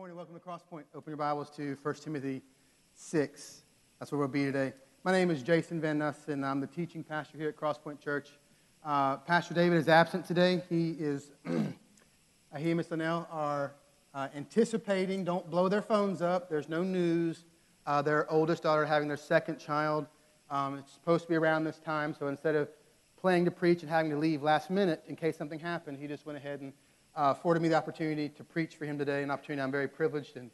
morning. Welcome to Crosspoint. Open your Bibles to 1 Timothy 6. That's where we'll be today. My name is Jason Van Nuss, and I'm the teaching pastor here at Crosspoint Church. Uh, pastor David is absent today. He is, he and Miss Linnell are uh, anticipating, don't blow their phones up. There's no news. Uh, their oldest daughter having their second child. Um, it's supposed to be around this time, so instead of planning to preach and having to leave last minute in case something happened, he just went ahead and uh, afforded me the opportunity to preach for him today, an opportunity I'm very privileged and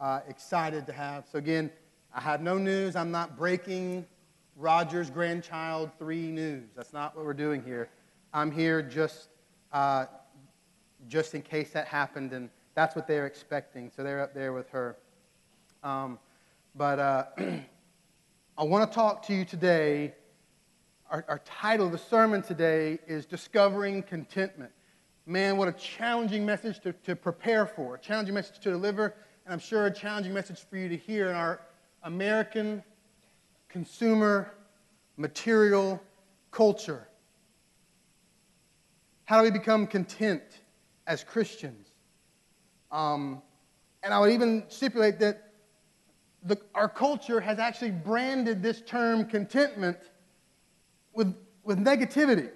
uh, excited to have. So, again, I have no news. I'm not breaking Roger's grandchild three news. That's not what we're doing here. I'm here just, uh, just in case that happened, and that's what they're expecting. So, they're up there with her. Um, but uh, I want to talk to you today. Our, our title of the sermon today is Discovering Contentment man, what a challenging message to, to prepare for, a challenging message to deliver, and I'm sure a challenging message for you to hear in our American consumer material culture. How do we become content as Christians? Um, and I would even stipulate that the, our culture has actually branded this term contentment with, with negativity.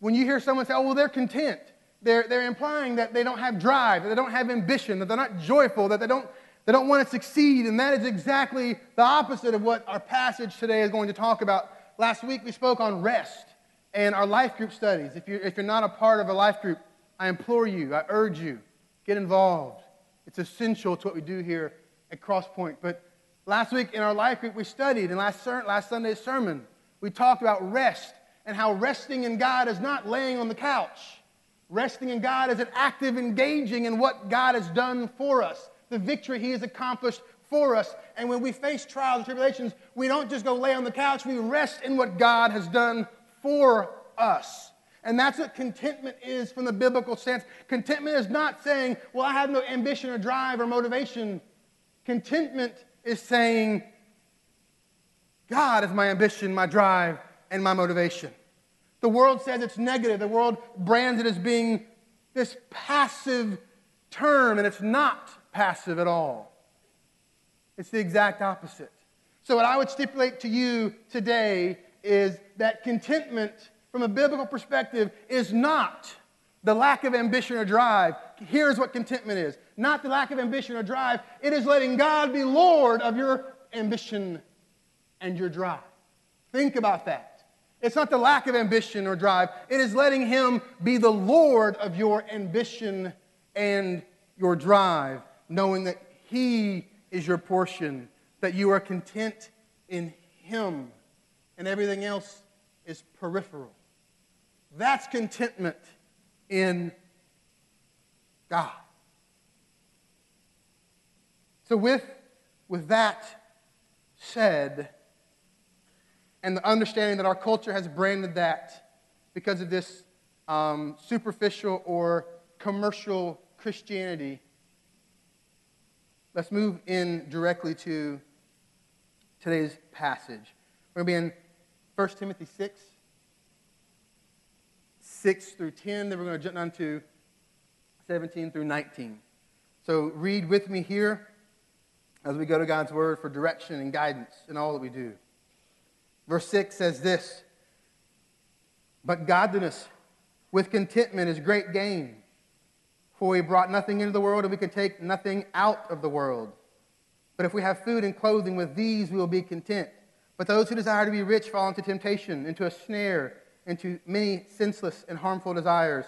When you hear someone say, oh, well, they're content, they're, they're implying that they don't have drive, that they don't have ambition, that they're not joyful, that they don't, they don't want to succeed. And that is exactly the opposite of what our passage today is going to talk about. Last week we spoke on rest and our life group studies. If you're, if you're not a part of a life group, I implore you, I urge you, get involved. It's essential to what we do here at Crosspoint. But last week in our life group, we studied, and last, last Sunday's sermon, we talked about rest and how resting in God is not laying on the couch. Resting in God is an active engaging in what God has done for us, the victory He has accomplished for us. And when we face trials and tribulations, we don't just go lay on the couch, we rest in what God has done for us. And that's what contentment is from the biblical sense. Contentment is not saying, well, I have no ambition or drive or motivation. Contentment is saying, God is my ambition, my drive, and my motivation. The world says it's negative. The world brands it as being this passive term, and it's not passive at all. It's the exact opposite. So, what I would stipulate to you today is that contentment, from a biblical perspective, is not the lack of ambition or drive. Here's what contentment is not the lack of ambition or drive, it is letting God be Lord of your ambition and your drive. Think about that. It's not the lack of ambition or drive, it is letting Him be the Lord of your ambition and your drive, knowing that He is your portion, that you are content in Him, and everything else is peripheral. That's contentment in God. So, with, with that said, and the understanding that our culture has branded that because of this um, superficial or commercial Christianity. Let's move in directly to today's passage. We're going to be in 1 Timothy 6, 6 through 10. Then we're going to jump down to 17 through 19. So read with me here as we go to God's Word for direction and guidance in all that we do. Verse 6 says this But godliness with contentment is great gain. For we brought nothing into the world, and we can take nothing out of the world. But if we have food and clothing, with these we will be content. But those who desire to be rich fall into temptation, into a snare, into many senseless and harmful desires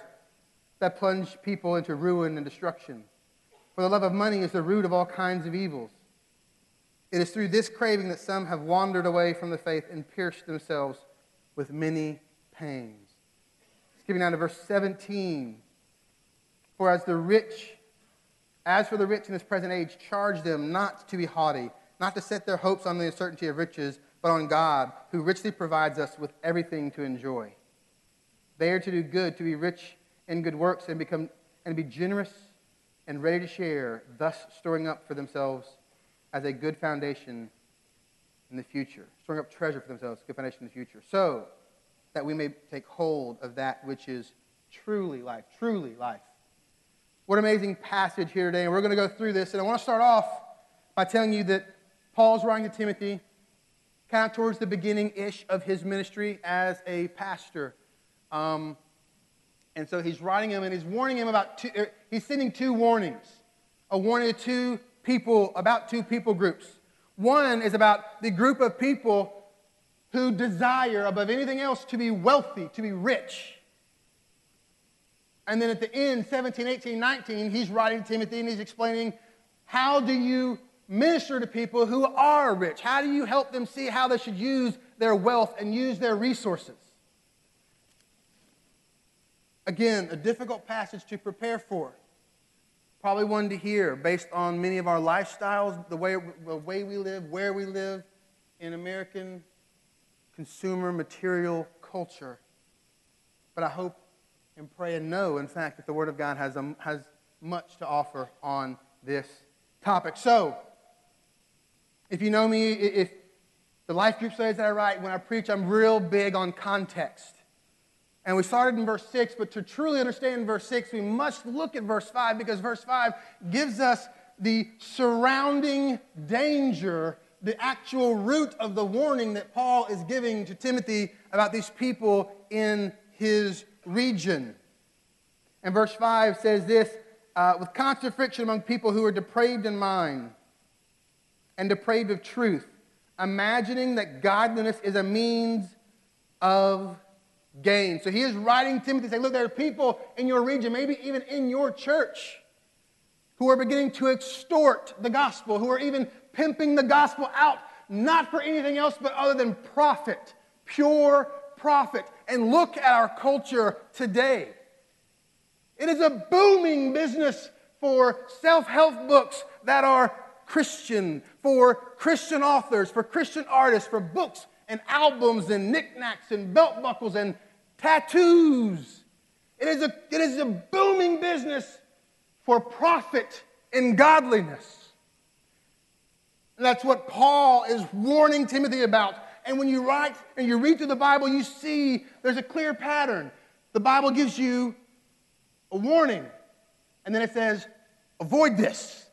that plunge people into ruin and destruction. For the love of money is the root of all kinds of evils. It is through this craving that some have wandered away from the faith and pierced themselves with many pains. Skipping down to verse 17. For as the rich, as for the rich in this present age, charge them not to be haughty, not to set their hopes on the uncertainty of riches, but on God, who richly provides us with everything to enjoy. They are to do good, to be rich in good works, and become and be generous and ready to share, thus storing up for themselves as a good foundation in the future, storing up treasure for themselves, good foundation in the future, so that we may take hold of that which is truly life, truly life. What an amazing passage here today. And we're going to go through this. And I want to start off by telling you that Paul's writing to Timothy kind of towards the beginning ish of his ministry as a pastor. Um, and so he's writing him and he's warning him about two, er, he's sending two warnings. A warning to two people, about two people groups. One is about the group of people who desire above anything else to be wealthy, to be rich. And then at the end, 17, 18, 19, he's writing to Timothy and he's explaining how do you minister to people who are rich? How do you help them see how they should use their wealth and use their resources? Again, a difficult passage to prepare for. Probably one to hear based on many of our lifestyles, the way, the way we live, where we live in American consumer material culture. But I hope and pray and know, in fact, that the Word of God has, um, has much to offer on this topic. So, if you know me, if the life group studies that I write, when I preach, I'm real big on context. And we started in verse 6, but to truly understand verse 6, we must look at verse 5 because verse 5 gives us the surrounding danger, the actual root of the warning that Paul is giving to Timothy about these people in his region. And verse 5 says this uh, with constant friction among people who are depraved in mind and depraved of truth, imagining that godliness is a means of gain. So he is writing Timothy saying, Look, there are people in your region, maybe even in your church, who are beginning to extort the gospel, who are even pimping the gospel out, not for anything else but other than profit, pure profit. And look at our culture today. It is a booming business for self help books that are Christian, for Christian authors, for Christian artists, for books and albums and knickknacks and belt buckles and tattoos. It is a, it is a booming business for profit and godliness. And that's what Paul is warning Timothy about. And when you write and you read through the Bible, you see there's a clear pattern. The Bible gives you a warning, and then it says, avoid this.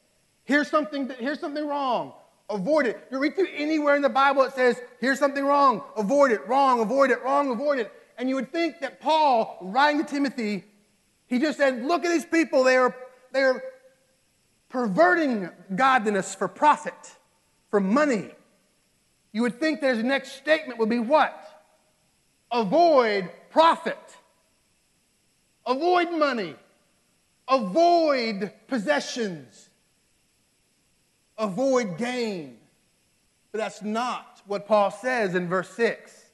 Here's something, here's something wrong. Avoid it. You read through anywhere in the Bible, it says, here's something wrong. Avoid it, wrong, avoid it, wrong, avoid it. And you would think that Paul, writing to Timothy, he just said, look at these people. They are, they are perverting godliness for profit, for money. You would think that his next statement would be what? Avoid profit. Avoid money. Avoid possessions avoid gain. But that's not what Paul says in verse 6.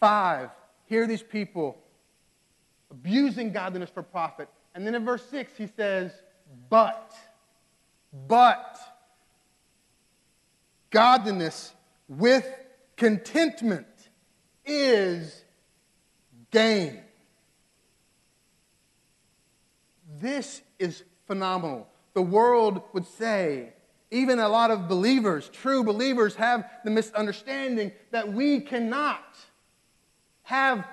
5. Hear these people abusing godliness for profit. And then in verse 6, he says, But, but, godliness with contentment is gain. This is phenomenal the world would say. Even a lot of believers, true believers, have the misunderstanding that we cannot have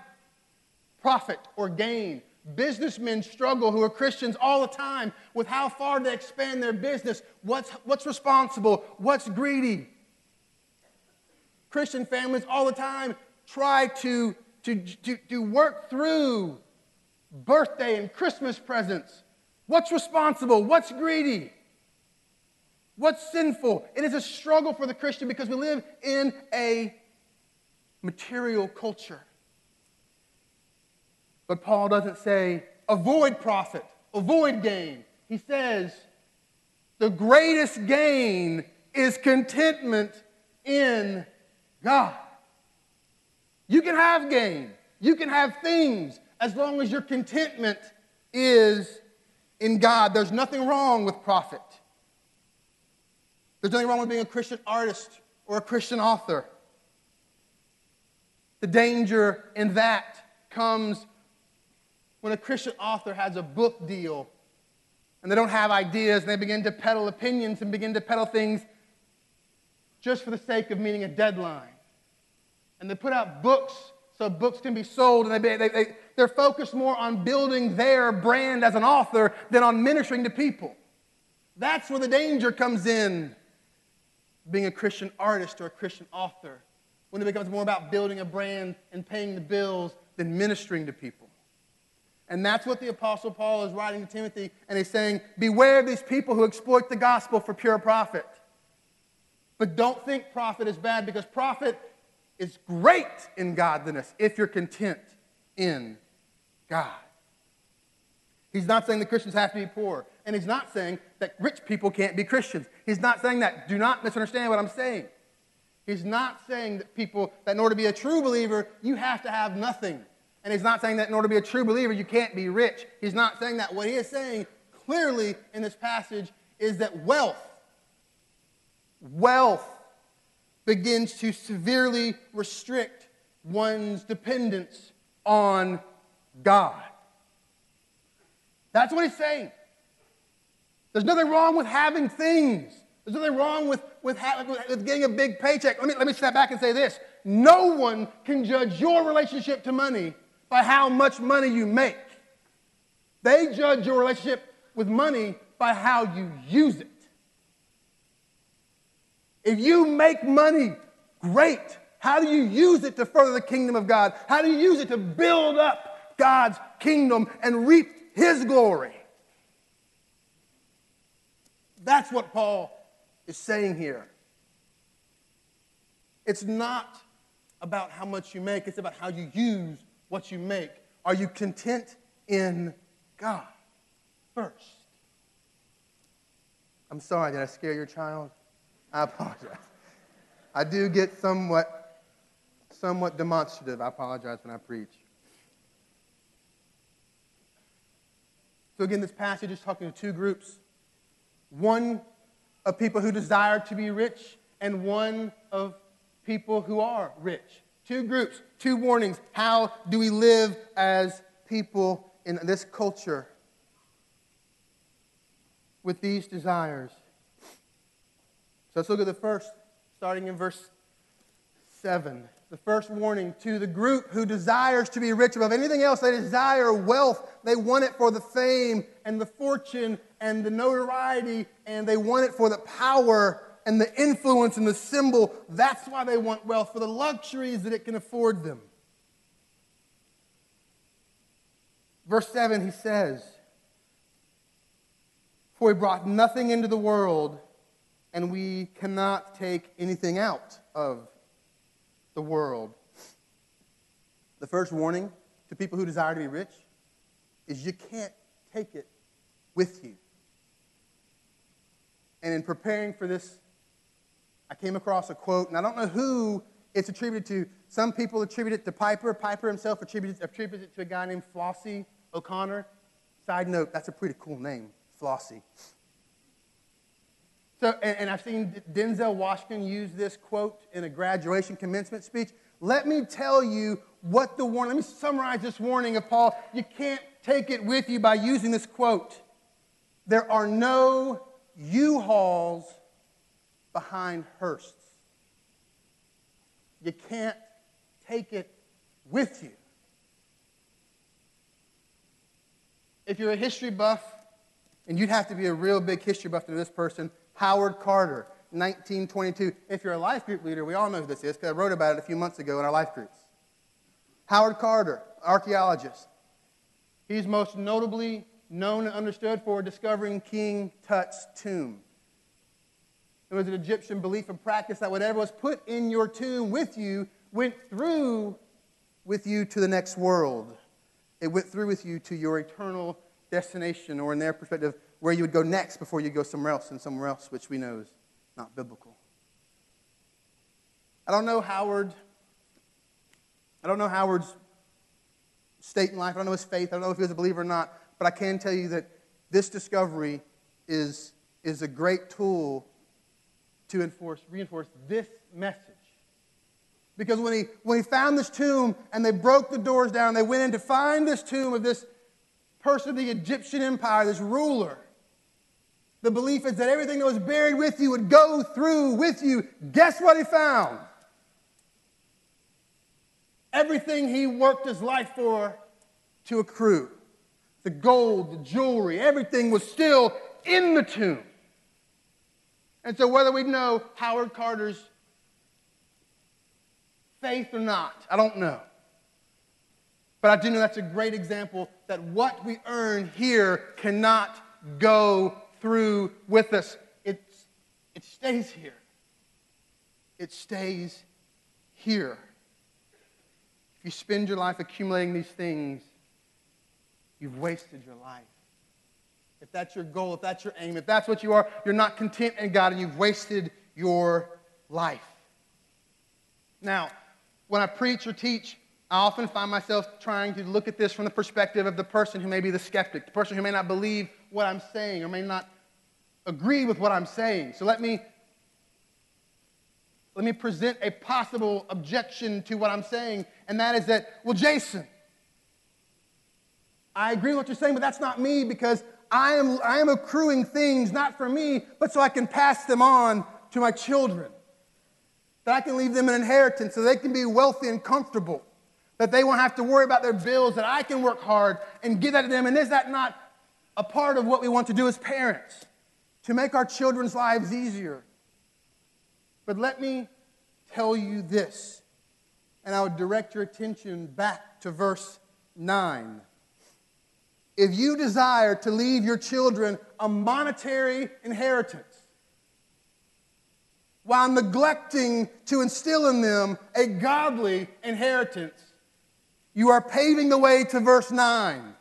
profit or gain. Businessmen struggle who are Christians all the time with how far to expand their business, what's, what's responsible, what's greedy. Christian families all the time try to, to, to, to work through birthday and Christmas presents What's responsible? What's greedy? What's sinful? It is a struggle for the Christian because we live in a material culture. But Paul doesn't say, avoid profit, avoid gain. He says, the greatest gain is contentment in God. You can have gain, you can have things as long as your contentment is in God. There's nothing wrong with profit. There's nothing wrong with being a Christian artist or a Christian author. The danger in that comes when a Christian author has a book deal and they don't have ideas and they begin to peddle opinions and begin to peddle things just for the sake of meeting a deadline. And they put out books so books can be sold, and they, they, they, they're focused more on building their brand as an author than on ministering to people. That's where the danger comes in being a Christian artist or a Christian author, when it becomes more about building a brand and paying the bills than ministering to people. And that's what the Apostle Paul is writing to Timothy, and he's saying, Beware of these people who exploit the gospel for pure profit. But don't think profit is bad because profit is great in godliness if you're content in God. He's not saying that Christians have to be poor. And he's not saying that rich people can't be Christians. He's not saying that. Do not misunderstand what I'm saying. He's not saying that people, that in order to be a true believer, you have to have nothing. And he's not saying that in order to be a true believer, you can't be rich. He's not saying that. What he is saying clearly in this passage is that wealth, wealth begins to severely restrict one's dependence on God. That's what he's saying. There's nothing wrong with having things. There's nothing wrong with, with, with, getting a big paycheck. Let me, let me step back and say this no one can judge your relationship to money by how much money you make. They judge your relationship with money by how you use it. If you make money, great. How do you use it to further the kingdom of God? How do you use it to build up God's kingdom and reap His glory? That's what Paul is saying here. It's not about how much you make, it's about how you use what you make. Are you content in God first? I'm sorry, did I scare your child? I apologize. I do get somewhat, somewhat demonstrative. I apologize when I preach. So, again, this passage is talking to two groups one of people who desire to be rich, and one of people who are rich. Two groups, two warnings. How do we live as people in this culture with these desires? So let's look at the first, starting in verse 7. The first warning to the group who desires to be rich above anything else, they desire wealth. They want it for the fame and the fortune and the notoriety, and they want it for the power and the influence and the symbol. That's why they want wealth, for the luxuries that it can afford them. Verse 7, he says, For he brought nothing into the world, and we cannot take anything out of the world. The first warning to people who desire to be rich is you can't take it with you. And in preparing for this, I came across a quote, and I don't know who it's attributed to. Some people attribute it to Piper. Piper himself attributes, it to a guy named Flossie O'Connor. Side note, that's a pretty cool name, Flossie. So, and, and I've seen Denzel Washington use this quote in a graduation commencement speech. Let me tell you what the warning, let me summarize this warning of Paul. You can't take it with you by using this quote. There are no U-Hauls behind Hearsts. You can't take it with you. If you're a history buff, and you'd have to be a real big history buff to this person, Howard Carter, 1922. If you're a life group leader, we all know who this is because I wrote about it a few months ago in our life groups. Howard Carter, archaeologist. He's most notably known and understood for discovering King Tut's tomb. It was an Egyptian belief and practice that whatever was put in your tomb with you went through with you to the next world. It went through with you to your eternal destination, or in their perspective, where you would go next before you go somewhere else and somewhere else, which we know is not biblical. I don't know Howard. I don't know Howard's state in life. I don't know his faith. I don't know if he was a believer or not. But I can tell you that this discovery is, is a great tool to enforce, reinforce this message. Because when he, when he found this tomb and they broke the doors down, they went in to find this tomb of this person of the Egyptian empire, this ruler. The belief is that everything that was buried with you would go through with you. Guess what he found? everything he worked his life for to accrue. The gold, the jewelry, everything was still in the tomb. And so, whether we know Howard Carter's faith or not, I don't know. But I do know that's a great example that what we earn here cannot go through with us. It's, it stays here. It stays here. If you spend your life accumulating these things, you've wasted your life. If that's your goal, if that's your aim, if that's what you are, you're not content in God and you've wasted your life. Now, when I preach or teach, I often find myself trying to look at this from the perspective of the person who may be the skeptic, the person who may not believe what I'm saying or may not agree with what I'm saying. So let me let me present a possible objection to what I'm saying, and that is that, well, Jason, I agree with what you're saying, but that's not me because I am, I am accruing things not for me, but so I can pass them on to my children. That I can leave them an inheritance so they can be wealthy and comfortable that they won't have to worry about their bills, that I can work hard and give that to them. And is that not a part of what we want to do as parents? To make our children's lives easier. But let me tell you this, and I would direct your attention back to verse 9. If you desire to leave your children a monetary inheritance, while neglecting to instill in them a godly inheritance, you are paving the way to verse 9.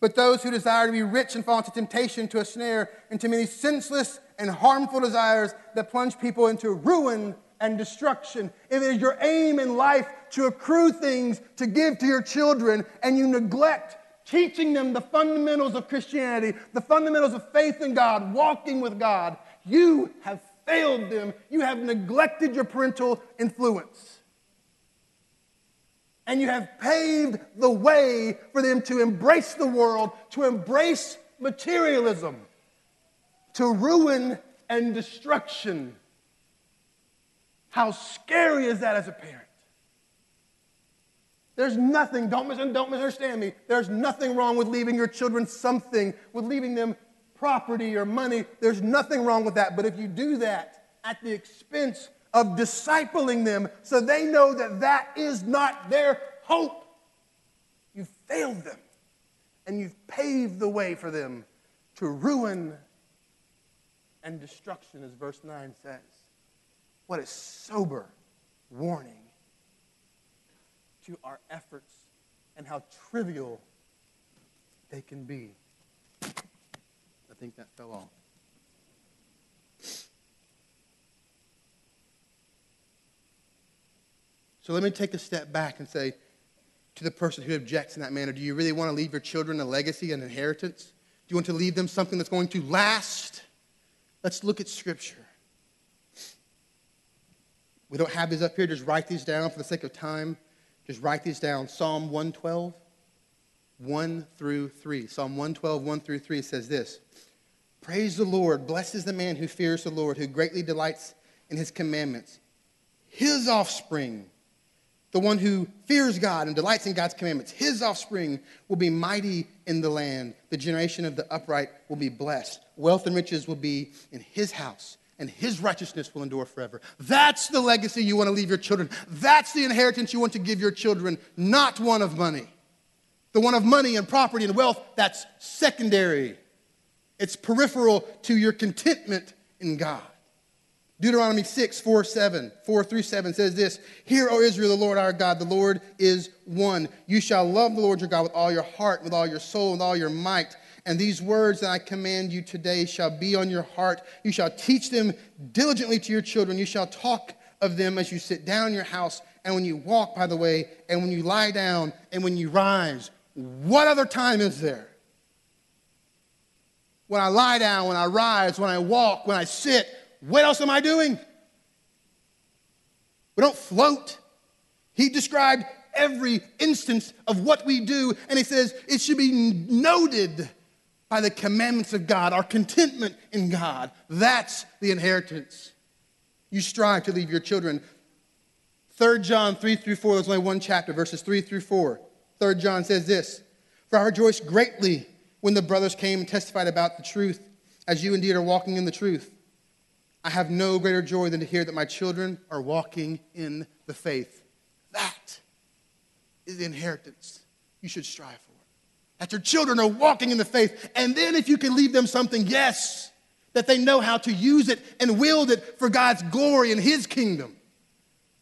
But those who desire to be rich and fall into temptation, to a snare, into many senseless and harmful desires that plunge people into ruin and destruction. If it is your aim in life to accrue things to give to your children and you neglect teaching them the fundamentals of Christianity, the fundamentals of faith in God, walking with God, you have failed them. You have neglected your parental influence and you have paved the way for them to embrace the world, to embrace materialism, to ruin and destruction. How scary is that as a parent? There's nothing, don't, mis- don't misunderstand me, there's nothing wrong with leaving your children something, with leaving them property or money. There's nothing wrong with that. But if you do that at the expense of discipling them so they know that that is not their hope. You've failed them, and you've paved the way for them to ruin and destruction, as verse 9 says. What a sober warning to our efforts and how trivial they can be. I think that fell off. So let me take a step back and say to the person who objects in that manner do you really want to leave your children a legacy, an inheritance? Do you want to leave them something that's going to last? Let's look at Scripture. We don't have these up here. Just write these down for the sake of time. Just write these down. Psalm 112, 1 through 3. Psalm 112, 1 through 3 says this Praise the Lord. Blessed is the man who fears the Lord, who greatly delights in his commandments. His offspring the one who fears God and delights in God's commandments. His offspring will be mighty in the land. The generation of the upright will be blessed. Wealth and riches will be in his house, and his righteousness will endure forever. That's the legacy you want to leave your children. That's the inheritance you want to give your children, not one of money. The one of money and property and wealth, that's secondary. It's peripheral to your contentment in God. Deuteronomy 6, 4, 7, 4 through 7 says this Hear, O Israel, the Lord our God, the Lord is one. You shall love the Lord your God with all your heart, with all your soul, with all your might. And these words that I command you today shall be on your heart. You shall teach them diligently to your children. You shall talk of them as you sit down in your house, and when you walk by the way, and when you lie down, and when you rise. What other time is there? When I lie down, when I rise, when I walk, when I sit, what else am I doing? We don't float. He described every instance of what we do, and he says it should be noted by the commandments of God, our contentment in God. That's the inheritance. You strive to leave your children 3 John 3 through 4, there's only one chapter, verses 3 through 4. 3 John says this For I rejoiced greatly when the brothers came and testified about the truth, as you indeed are walking in the truth. I have no greater joy than to hear that my children are walking in the faith. That is the inheritance you should strive for. That your children are walking in the faith. And then if you can leave them something, yes, that they know how to use it and wield it for God's glory and His kingdom.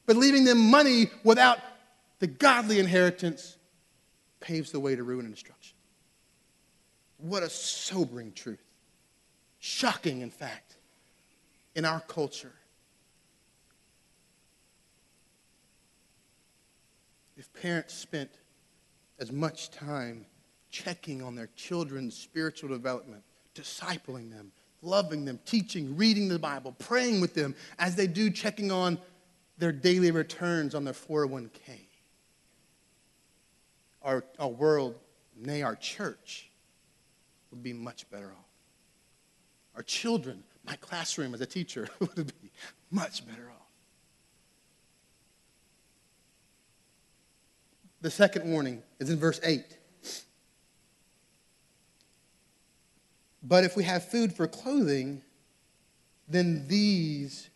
But leaving them money without the godly inheritance paves the way to ruin and destruction. What a sobering truth. Shocking, in fact, in our culture. If parents spent as much time checking on their children's spiritual development, discipling them, loving them, teaching, reading the Bible, praying with them, as they do checking on their daily returns on their 401k. Our, our world, nay, our church, would be much better off. Our children, my classroom as a teacher, would be much better off. The second warning is in verse 8. But if we have food for clothing, then these,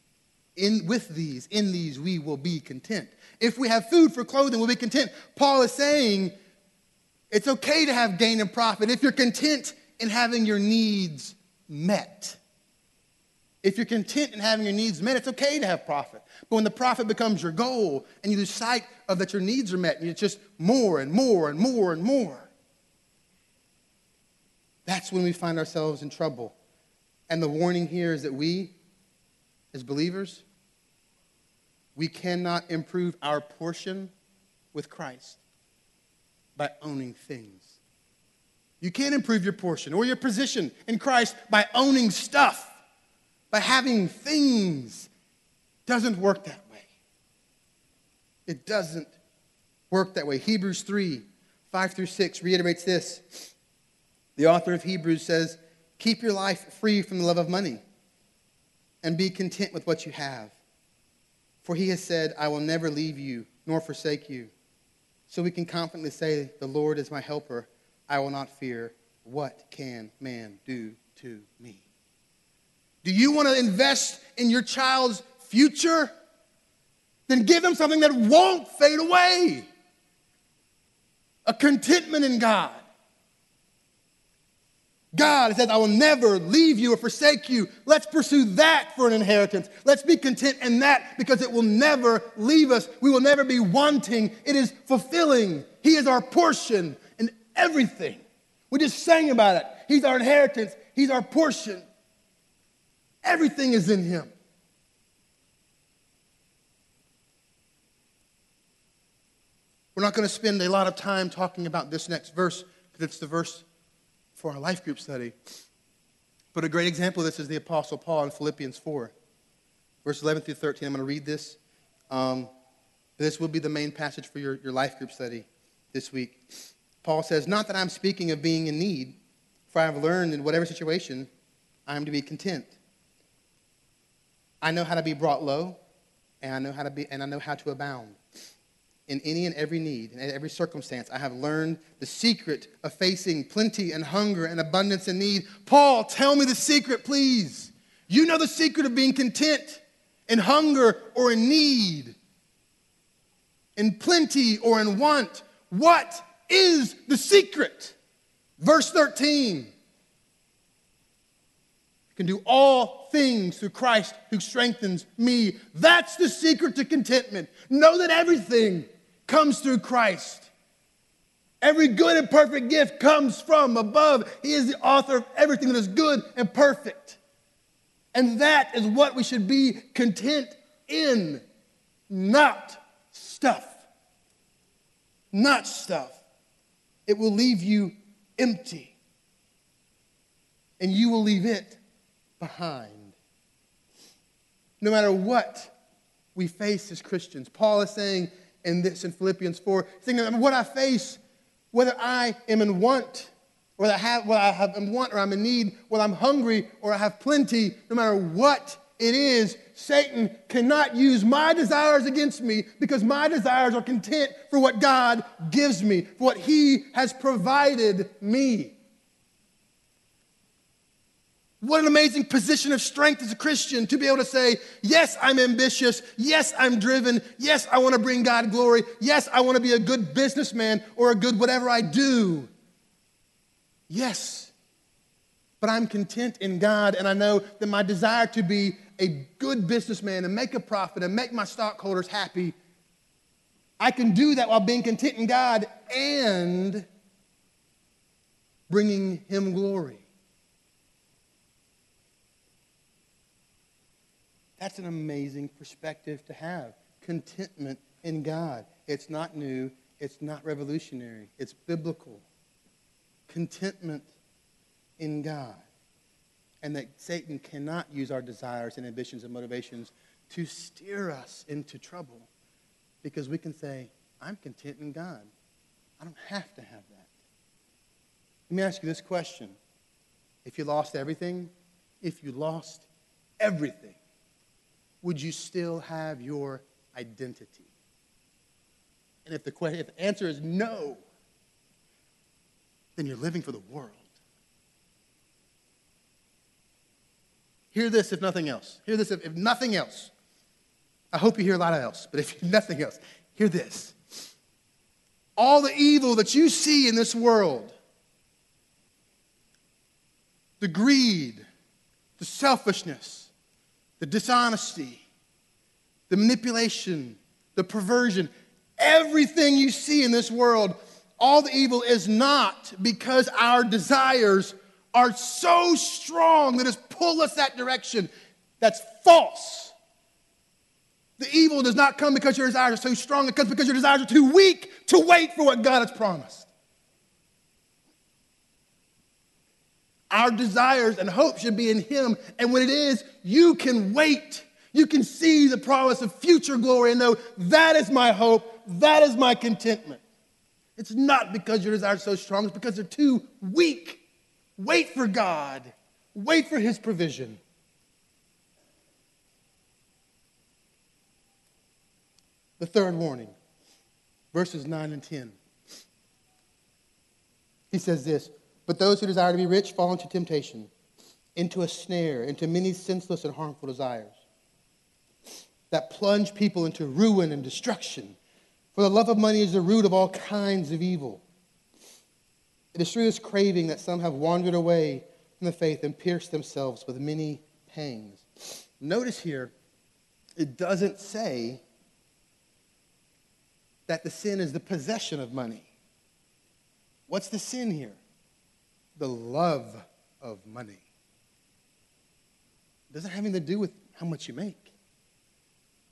in, with these, in these, we will be content. If we have food for clothing, we'll be content. Paul is saying it's okay to have gain and profit if you're content in having your needs met. If you're content in having your needs met, it's okay to have profit. But when the profit becomes your goal and you lose sight of that your needs are met, and it's just more and more and more and more, that's when we find ourselves in trouble. And the warning here is that we, as believers, we cannot improve our portion with Christ by owning things. You can't improve your portion or your position in Christ by owning stuff, by having things. Doesn't work that way. It doesn't work that way. Hebrews 3 5 through 6 reiterates this. The author of Hebrews says, Keep your life free from the love of money and be content with what you have. For he has said, I will never leave you nor forsake you. So we can confidently say, The Lord is my helper. I will not fear. What can man do to me? Do you want to invest in your child's future? Then give them something that won't fade away a contentment in God. God says, I will never leave you or forsake you. Let's pursue that for an inheritance. Let's be content in that because it will never leave us. We will never be wanting. It is fulfilling. He is our portion in everything. We just sang about it. He's our inheritance, He's our portion. Everything is in Him. We're not going to spend a lot of time talking about this next verse because it's the verse for our life group study. But a great example of this is the Apostle Paul in Philippians 4, verse 11 through 13. I'm going to read this. Um, this will be the main passage for your, your life group study this week. Paul says, Not that I'm speaking of being in need, for I have learned in whatever situation I am to be content. I know how to be brought low, and I know how to be, and I know how to abound in any and every need, in every circumstance. I have learned the secret of facing plenty and hunger and abundance and need. Paul, tell me the secret, please. You know the secret of being content in hunger or in need, in plenty or in want. What is the secret? Verse 13 can do all things through Christ who strengthens me. That's the secret to contentment. Know that everything comes through Christ. Every good and perfect gift comes from above. He is the author of everything that is good and perfect. And that is what we should be content in, not stuff. Not stuff. It will leave you empty, and you will leave it behind. No matter what we face as Christians, Paul is saying in this in Philippians 4, saying what I face, whether I am in want, whether I have, whether I have in want or I'm in need, whether I'm hungry or I have plenty, no matter what it is Satan cannot use my desires against me because my desires are content for what God gives me, for what He has provided me. What an amazing position of strength as a Christian to be able to say, Yes, I'm ambitious. Yes, I'm driven. Yes, I want to bring God glory. Yes, I want to be a good businessman or a good whatever I do. Yes, but I'm content in God, and I know that my desire to be a good businessman and make a profit and make my stockholders happy, I can do that while being content in God and bringing Him glory. That's an amazing perspective to have. Contentment in God. It's not new, it's not revolutionary, it's biblical. Contentment in God. And that Satan cannot use our desires and ambitions and motivations to steer us into trouble because we can say, I'm content in God. I don't have to have that. Let me ask you this question. If you lost everything, if you lost everything, would you still have your identity? And if the, question, if the answer is no, then you're living for the world. Hear this if nothing else. Hear this if, if nothing else. I hope you hear a lot of else, but if nothing else, hear this. All the evil that you see in this world, the greed, the selfishness, the dishonesty, the manipulation, the perversion, everything you see in this world, all the evil is not because our desires are so strong that it's pull us that direction. That's false. The evil does not come because your desires are so strong, it comes because your desires are too weak to wait for what God has promised. Our desires and hope should be in Him. And when it is, you can wait. You can see the promise of future glory and know that is my hope, that is my contentment. It's not because your desires are so strong, it's because they're too weak. Wait for God, wait for His provision. The third warning, verses 9 and 10. He says this but those who desire to be rich fall into temptation, into a snare, into many senseless and harmful desires that plunge people into ruin and destruction. For the love of money is the root of all kinds of evil. It is through this craving that some have wandered away from the faith and pierced themselves with many pangs. Notice here, it doesn't say that the sin is the possession of money. What's the sin here? The love of money. It doesn't have anything to do with how much you make.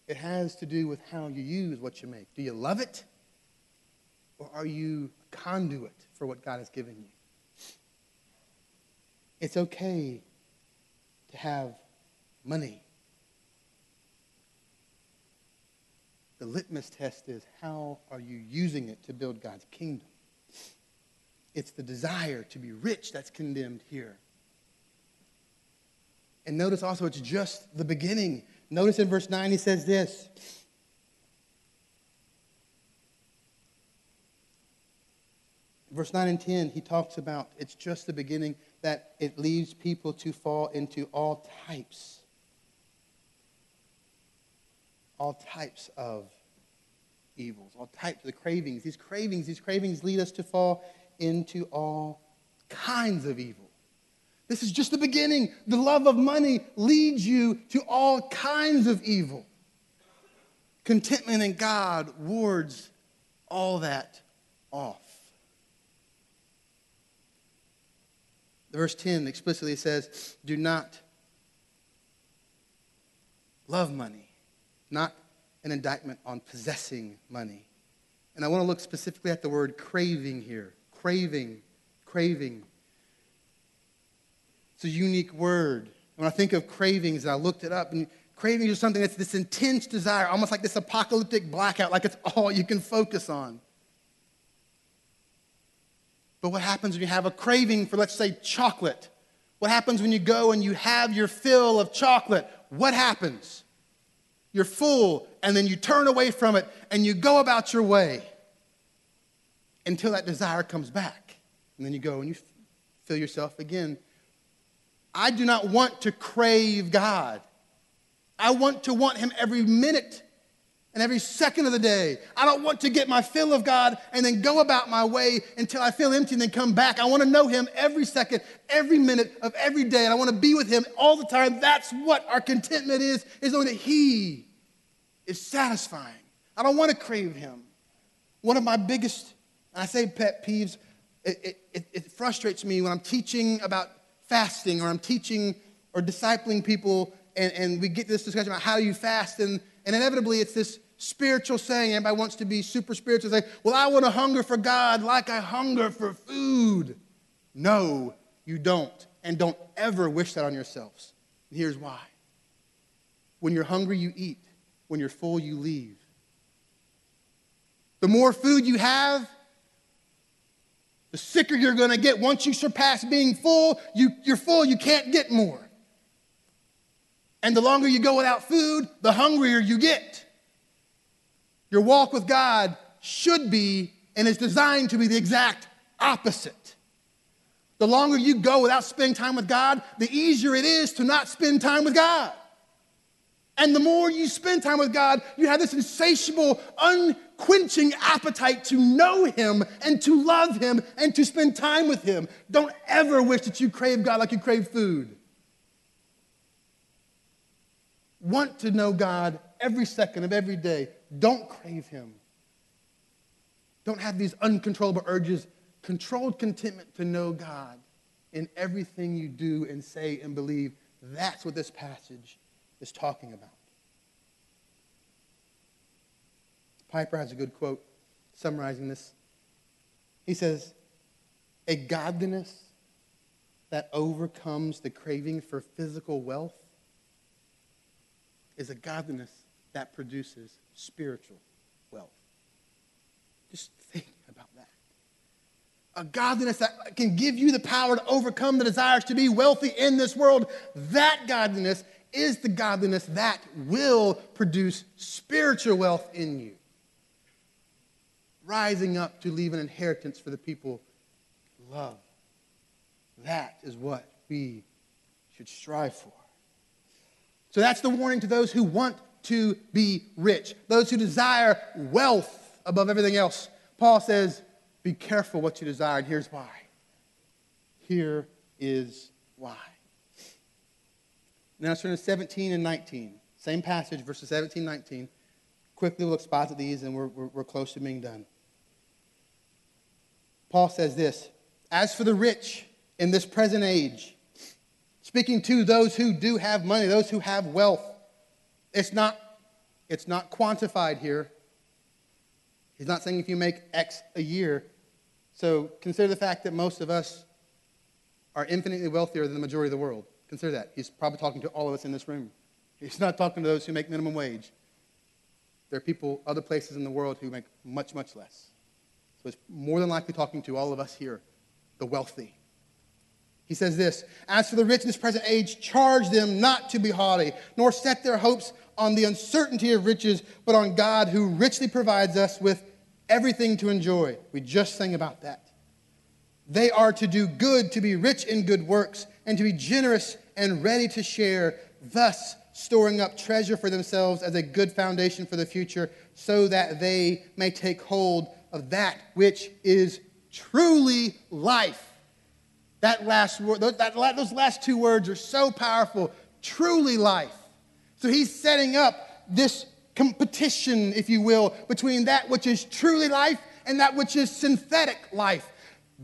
It has to do with how you use what you make. Do you love it? Or are you a conduit for what God has given you? It's okay to have money. The litmus test is how are you using it to build God's kingdom? It's the desire to be rich that's condemned here. And notice also, it's just the beginning. Notice in verse 9, he says this. Verse 9 and 10, he talks about it's just the beginning that it leads people to fall into all types. All types of evils, all types of the cravings. These cravings, these cravings lead us to fall into all kinds of evil. This is just the beginning. The love of money leads you to all kinds of evil. Contentment in God wards all that off. Verse 10 explicitly says, Do not love money, not an indictment on possessing money. And I want to look specifically at the word craving here craving, craving. It's a unique word. When I think of cravings, I looked it up, and cravings are something that's this intense desire, almost like this apocalyptic blackout, like it's all you can focus on. But what happens when you have a craving for, let's say, chocolate? What happens when you go and you have your fill of chocolate? what happens? You're full, and then you turn away from it and you go about your way until that desire comes back. And then you go and you fill yourself again. I do not want to crave God. I want to want Him every minute and every second of the day. I don't want to get my fill of God and then go about my way until I feel empty and then come back. I want to know Him every second, every minute of every day, and I want to be with Him all the time. That's what our contentment is, is knowing that He is satisfying. I don't want to crave Him. One of my biggest, I say pet peeves, it, it, it frustrates me when I'm teaching about fasting or I'm teaching or discipling people and, and we get this discussion about how do you fast and and inevitably, it's this spiritual saying. Everybody wants to be super spiritual, say, Well, I want to hunger for God like I hunger for food. No, you don't. And don't ever wish that on yourselves. And here's why when you're hungry, you eat, when you're full, you leave. The more food you have, the sicker you're going to get. Once you surpass being full, you, you're full, you can't get more. And the longer you go without food, the hungrier you get. Your walk with God should be and is designed to be the exact opposite. The longer you go without spending time with God, the easier it is to not spend time with God. And the more you spend time with God, you have this insatiable, unquenching appetite to know Him and to love Him and to spend time with Him. Don't ever wish that you crave God like you crave food. Want to know God every second of every day. Don't crave Him. Don't have these uncontrollable urges. Controlled contentment to know God in everything you do and say and believe. That's what this passage is talking about. Piper has a good quote summarizing this. He says, A godliness that overcomes the craving for physical wealth is a godliness that produces spiritual wealth. Just think about that. A godliness that can give you the power to overcome the desires to be wealthy in this world. That godliness is the godliness that will produce spiritual wealth in you. Rising up to leave an inheritance for the people love. That is what we should strive for. So that's the warning to those who want to be rich, those who desire wealth above everything else. Paul says, Be careful what you desire, and here's why. Here is why. Now let's turn to 17 and 19. Same passage, verses 17 19. Quickly, we'll exposit these, and we're, we're, we're close to being done. Paul says this As for the rich in this present age, Speaking to those who do have money, those who have wealth. It's not, it's not quantified here. He's not saying if you make X a year. So consider the fact that most of us are infinitely wealthier than the majority of the world. Consider that. He's probably talking to all of us in this room. He's not talking to those who make minimum wage. There are people other places in the world who make much, much less. So it's more than likely talking to all of us here, the wealthy. He says this As for the rich in this present age, charge them not to be haughty, nor set their hopes on the uncertainty of riches, but on God who richly provides us with everything to enjoy. We just sang about that. They are to do good, to be rich in good works, and to be generous and ready to share, thus storing up treasure for themselves as a good foundation for the future, so that they may take hold of that which is truly life that last word, those last two words are so powerful. Truly life. So he's setting up this competition, if you will, between that which is truly life and that which is synthetic life.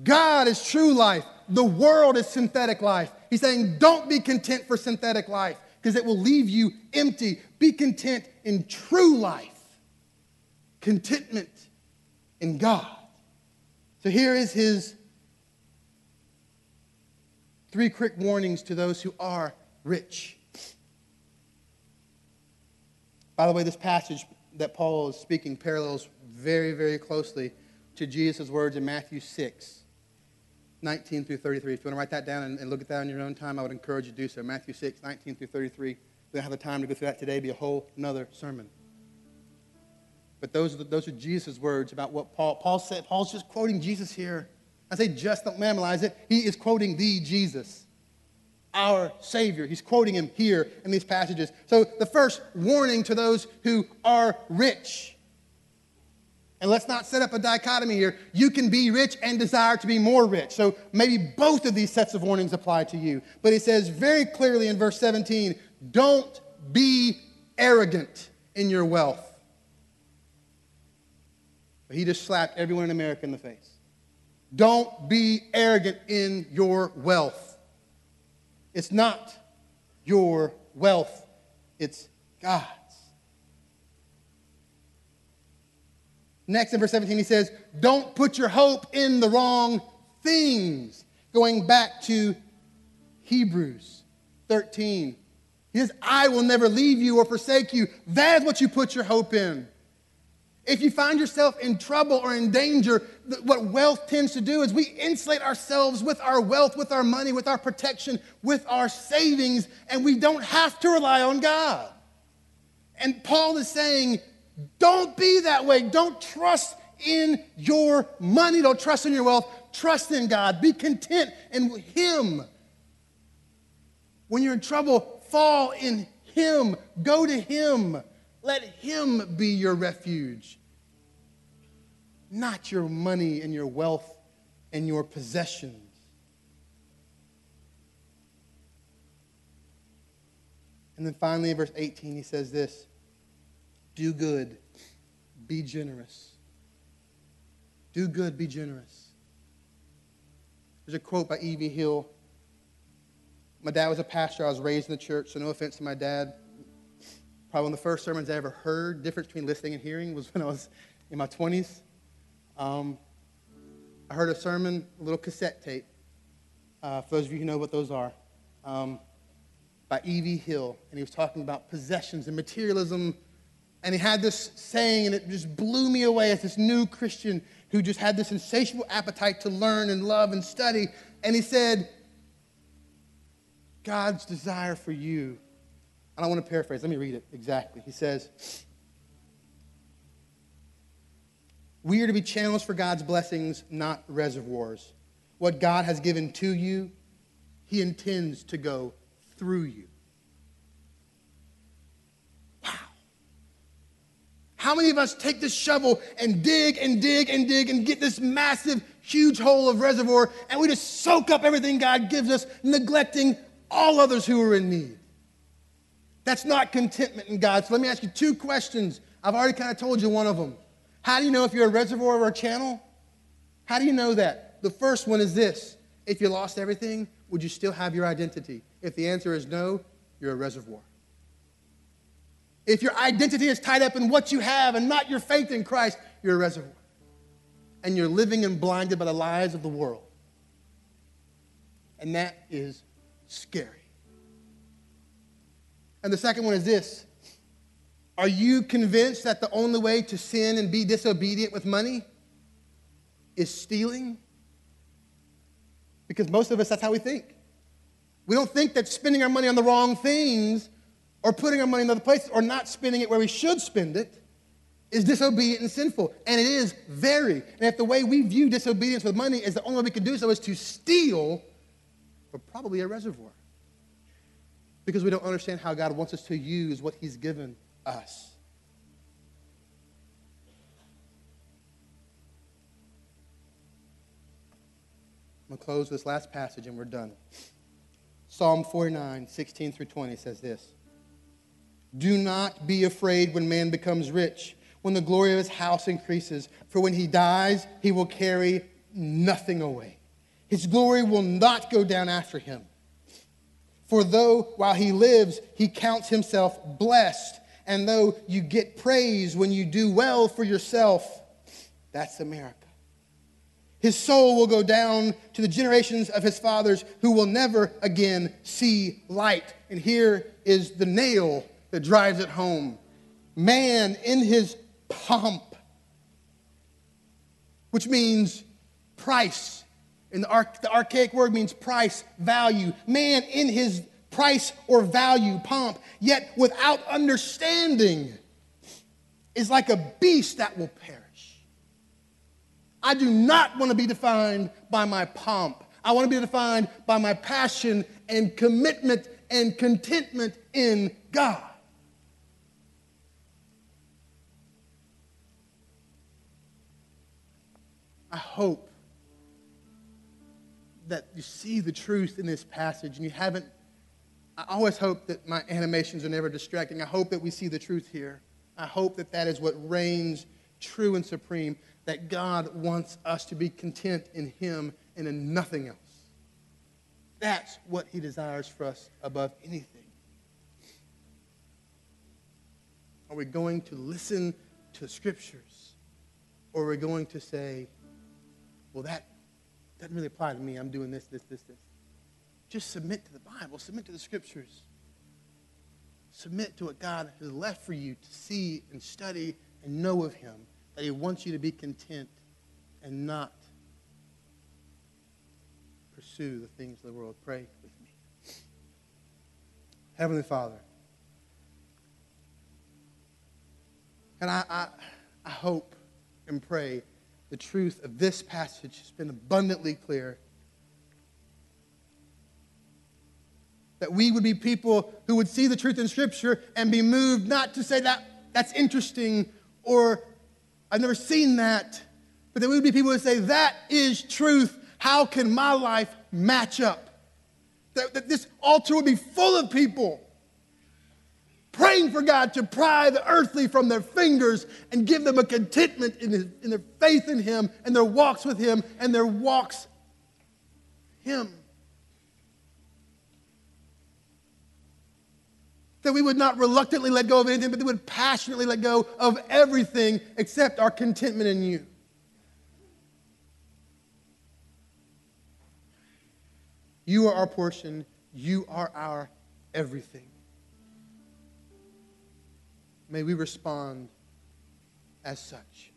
God is true life. The world is synthetic life. He's saying, don't be content for synthetic life because it will leave you empty. Be content in true life, contentment in God. So here is his Three quick warnings to those who are rich. By the way, this passage that Paul is speaking parallels very, very closely to Jesus' words in Matthew 6, 19 through 33. If you want to write that down and, and look at that on your own time, I would encourage you to do so. Matthew 6, 19 through 33. We don't have the time to go through that today, It'd be a whole another sermon. But those are, the, those are Jesus' words about what Paul, Paul said. Paul's just quoting Jesus here. I say just, don't minimize it. He is quoting the Jesus, our Savior. He's quoting him here in these passages. So the first warning to those who are rich. And let's not set up a dichotomy here. You can be rich and desire to be more rich. So maybe both of these sets of warnings apply to you. But he says very clearly in verse 17 don't be arrogant in your wealth. But he just slapped everyone in America in the face. Don't be arrogant in your wealth. It's not your wealth, it's God's. Next in verse 17, he says, Don't put your hope in the wrong things. Going back to Hebrews 13. He says, I will never leave you or forsake you. That is what you put your hope in. If you find yourself in trouble or in danger, what wealth tends to do is we insulate ourselves with our wealth, with our money, with our protection, with our savings, and we don't have to rely on God. And Paul is saying, don't be that way. Don't trust in your money. Don't trust in your wealth. Trust in God. Be content in Him. When you're in trouble, fall in Him. Go to Him. Let Him be your refuge, not your money and your wealth and your possessions. And then finally, in verse 18, he says this Do good, be generous. Do good, be generous. There's a quote by E.V. Hill. My dad was a pastor. I was raised in the church, so no offense to my dad. Probably one of the first sermons I ever heard, difference between listening and hearing, was when I was in my 20s. Um, I heard a sermon, a little cassette tape, uh, for those of you who know what those are, um, by E.V. Hill. And he was talking about possessions and materialism. And he had this saying, and it just blew me away as this new Christian who just had this insatiable appetite to learn and love and study. And he said, God's desire for you and I want to paraphrase. Let me read it exactly. He says, We are to be channels for God's blessings, not reservoirs. What God has given to you, He intends to go through you. How many of us take this shovel and dig and dig and dig and get this massive, huge hole of reservoir and we just soak up everything God gives us, neglecting all others who are in need? That's not contentment in God. So let me ask you two questions. I've already kind of told you one of them. How do you know if you're a reservoir or a channel? How do you know that? The first one is this If you lost everything, would you still have your identity? If the answer is no, you're a reservoir. If your identity is tied up in what you have and not your faith in Christ, you're a reservoir. And you're living and blinded by the lies of the world. And that is scary. And the second one is this Are you convinced that the only way to sin and be disobedient with money is stealing? Because most of us, that's how we think. We don't think that spending our money on the wrong things or putting our money in other places or not spending it where we should spend it is disobedient and sinful. And it is very. And if the way we view disobedience with money is the only way we can do so is to steal, we're probably a reservoir because we don't understand how God wants us to use what He's given us. I'm going to close this last passage and we're done. Psalm 49, 16 through 20 says this Do not be afraid when man becomes rich, when the glory of his house increases, for when he dies, he will carry nothing away. His glory will not go down after him. For though while he lives, he counts himself blessed, and though you get praise when you do well for yourself, that's America. His soul will go down to the generations of his fathers who will never again see light. And here is the nail that drives it home. Man in his pomp, which means price, and the, the archaic word means price, value. Man in his price or value, pomp, yet without understanding is like a beast that will perish. I do not want to be defined by my pomp. I want to be defined by my passion and commitment and contentment in God. I hope that you see the truth in this passage and you haven't. I always hope that my animations are never distracting. I hope that we see the truth here. I hope that that is what reigns true and supreme, that God wants us to be content in Him and in nothing else. That's what He desires for us above anything. Are we going to listen to scriptures? Or are we going to say, well, that doesn't really apply to me. I'm doing this, this, this, this. Just submit to the Bible, submit to the scriptures. Submit to what God has left for you to see and study and know of Him, that He wants you to be content and not pursue the things of the world. Pray with me. Heavenly Father, and I, I, I hope and pray the truth of this passage has been abundantly clear. That we would be people who would see the truth in Scripture and be moved not to say that that's interesting or I've never seen that, but that we would be people who say that is truth. How can my life match up? That, that this altar would be full of people praying for God to pry the earthly from their fingers and give them a contentment in, his, in their faith in Him and their walks with Him and their walks Him. That we would not reluctantly let go of anything, but we would passionately let go of everything except our contentment in you. You are our portion. You are our everything. May we respond as such.